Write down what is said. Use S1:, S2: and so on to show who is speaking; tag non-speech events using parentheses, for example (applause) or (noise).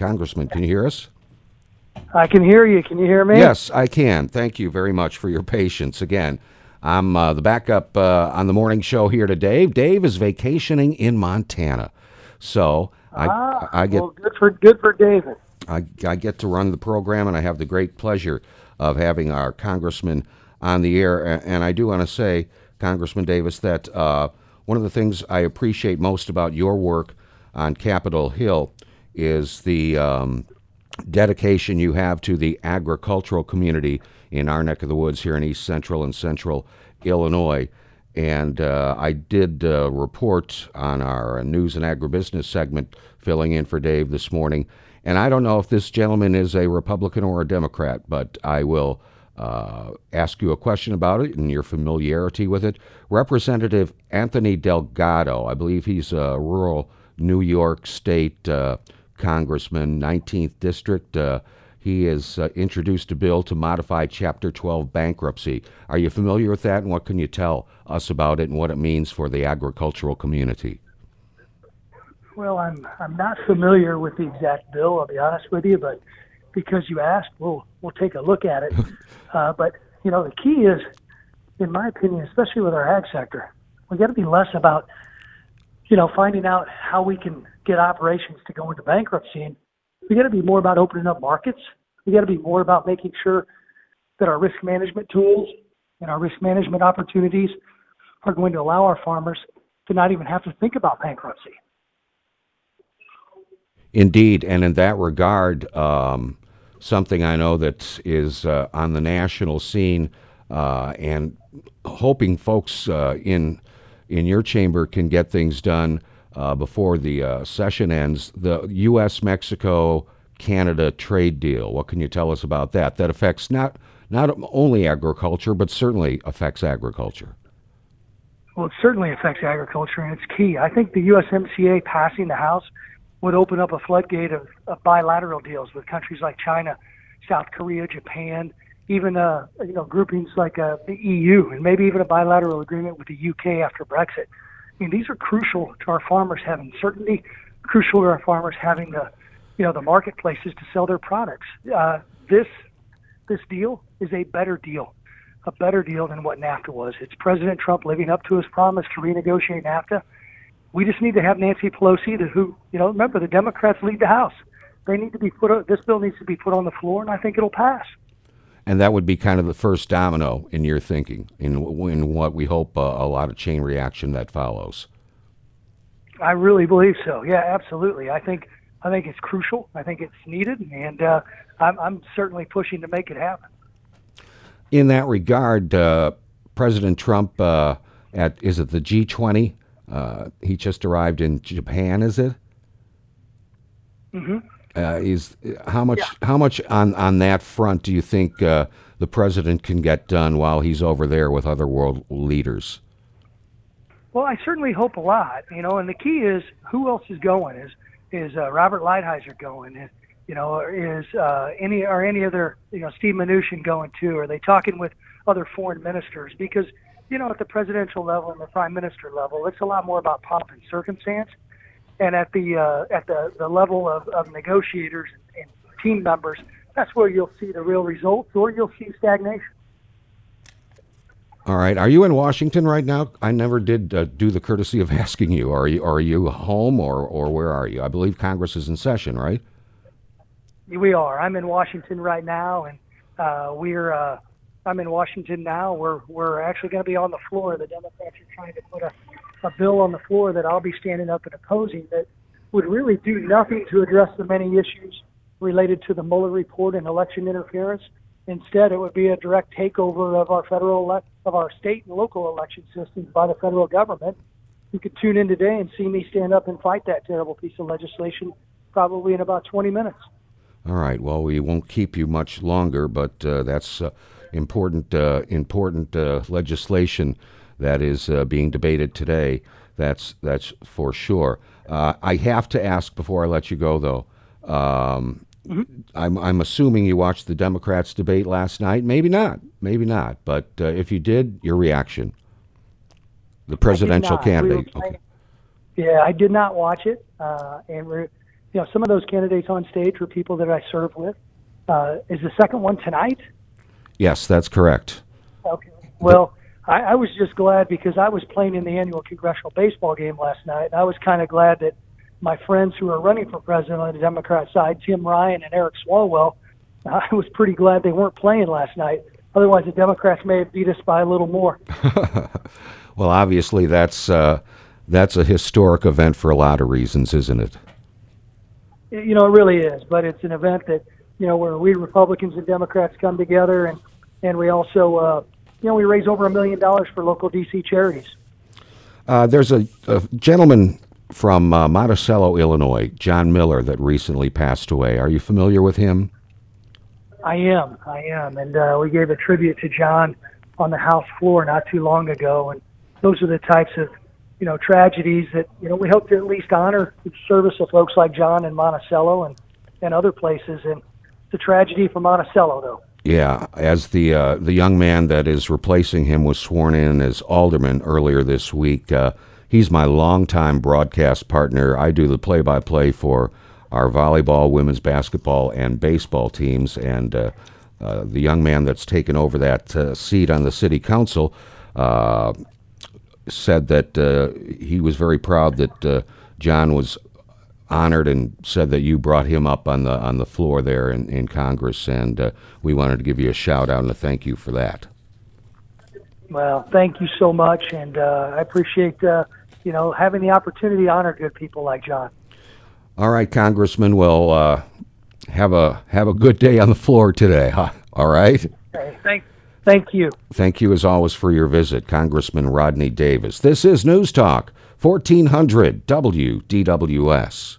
S1: Congressman, can you hear us?
S2: I can hear you. Can you hear me?
S1: Yes, I can. Thank you very much for your patience. Again, I'm uh, the backup uh, on the morning show here to Dave. Dave is vacationing in Montana, so I,
S2: ah,
S1: I get
S2: well, good for good for David.
S1: I, I get to run the program, and I have the great pleasure of having our congressman on the air. And I do want to say, Congressman Davis, that uh, one of the things I appreciate most about your work on Capitol Hill is the um, dedication you have to the agricultural community in our neck of the woods here in East Central and Central Illinois. And uh, I did uh, report on our news and agribusiness segment, filling in for Dave this morning. And I don't know if this gentleman is a Republican or a Democrat, but I will uh, ask you a question about it and your familiarity with it. Representative Anthony Delgado, I believe he's a rural New York State uh, congressman, 19th District. Uh, he has uh, introduced a bill to modify Chapter 12 bankruptcy. Are you familiar with that, and what can you tell us about it and what it means for the agricultural community?
S2: Well, I'm I'm not familiar with the exact bill. I'll be honest with you, but because you asked, we'll we'll take a look at it. (laughs) uh, but you know, the key is, in my opinion, especially with our ag sector, we got to be less about, you know, finding out how we can get operations to go into bankruptcy, and we got to be more about opening up markets. We got to be more about making sure that our risk management tools and our risk management opportunities are going to allow our farmers to not even have to think about bankruptcy.
S1: Indeed, and in that regard, um, something I know that is uh, on the national scene, uh, and hoping folks uh, in in your chamber can get things done uh, before the uh, session ends. The U.S. Mexico Canada trade deal. What can you tell us about that? That affects not not only agriculture, but certainly affects agriculture.
S2: Well, it certainly affects agriculture, and it's key. I think the USMCA passing the House would open up a floodgate of, of bilateral deals with countries like China, South Korea, Japan, even uh, you know groupings like uh, the EU, and maybe even a bilateral agreement with the UK after Brexit. I mean, these are crucial to our farmers having certainty, crucial to our farmers having the you know the marketplaces to sell their products. Uh, this this deal is a better deal, a better deal than what NAFTA was. It's President Trump living up to his promise to renegotiate NAFTA we just need to have Nancy Pelosi, who you know, remember the Democrats lead the House. They need to be put. This bill needs to be put on the floor, and I think it'll pass.
S1: And that would be kind of the first domino in your thinking, in in what we hope uh, a lot of chain reaction that follows.
S2: I really believe so. Yeah, absolutely. I think I think it's crucial. I think it's needed, and uh, I'm, I'm certainly pushing to make it happen.
S1: In that regard, uh, President Trump uh, at is it the G20? Uh, he just arrived in Japan. Is it?
S2: Mm-hmm.
S1: Uh, is how much how much on on that front do you think uh, the president can get done while he's over there with other world leaders?
S2: Well, I certainly hope a lot. You know, and the key is who else is going? Is is uh, Robert Lighthizer going? Is, you know, is uh, any are any other you know Steve Mnuchin going too? Are they talking with other foreign ministers? Because you know, at the presidential level and the prime minister level, it's a lot more about pomp and circumstance. And at the uh, at the, the level of, of negotiators and team members, that's where you'll see the real results, or you'll see stagnation.
S1: All right. Are you in Washington right now? I never did uh, do the courtesy of (laughs) asking you. Are you are you home or or where are you? I believe Congress is in session, right?
S2: We are. I'm in Washington right now, and uh, we're uh, I'm in Washington now. We're we're actually going to be on the floor. The Democrats are trying to put a, a bill on the floor that I'll be standing up and opposing that would really do nothing to address the many issues related to the Mueller report and election interference. Instead, it would be a direct takeover of our federal ele- of our state and local election systems by the federal government. You could tune in today and see me stand up and fight that terrible piece of legislation probably in about 20 minutes.
S1: All right. Well, we won't keep you much longer, but uh, that's uh, important uh, important uh, legislation that is uh, being debated today. That's that's for sure. Uh, I have to ask before I let you go, though. Um,
S2: Mm-hmm.
S1: I'm I'm assuming you watched the Democrats debate last night. Maybe not. Maybe not. But uh, if you did, your reaction. The presidential
S2: not. We
S1: candidate. okay.
S2: Yeah, I did not watch it, uh, and we're, you know, some of those candidates on stage were people that I served with. Uh, is the second one tonight?
S1: Yes, that's correct.
S2: Okay. Well, I, I was just glad because I was playing in the annual congressional baseball game last night. And I was kind of glad that my friends who are running for president on the Democrat side, Tim Ryan and Eric Swalwell, (laughs) I was pretty glad they weren't playing last night. Otherwise, the Democrats may have beat us by a little more. (laughs)
S1: well, obviously, that's uh, that's a historic event for a lot of reasons, isn't it?
S2: You know, it really is. But it's an event that you know where we Republicans and Democrats come together, and and we also uh, you know we raise over a million dollars for local DC charities.
S1: Uh, there's a, a, gentleman from uh, Monticello, Illinois, John Miller, that recently passed away. Are you familiar with him?
S2: I am. I am. And uh, we gave a tribute to John on the House floor not too long ago. And those are the types of, you know, tragedies that, you know, we hope to at least honor the service of folks like John in Monticello and, and other places. And it's a tragedy for Monticello, though.
S1: Yeah, as the uh, the young man that is replacing him was sworn in as alderman earlier this week. Uh, he's my longtime broadcast partner. I do the play-by-play for our volleyball, women's basketball, and baseball teams. And uh, uh, the young man that's taken over that uh, seat on the city council uh, said that he was very proud that John was honored and said that you brought him up on the on the floor there in, in Congress, and uh, we wanted to give you a shout out and a thank you for that.
S2: Well, thank you so much, and uh, I appreciate uh, you know having the opportunity to honor good people like John.
S1: All right, Congressman. Well, uh, have a have a good day on the floor today. Huh? All right.
S2: Okay, thank, thank you.
S1: Thank you as always for your visit, Congressman Rodney Davis. This is News Talk, 1400 WDWS.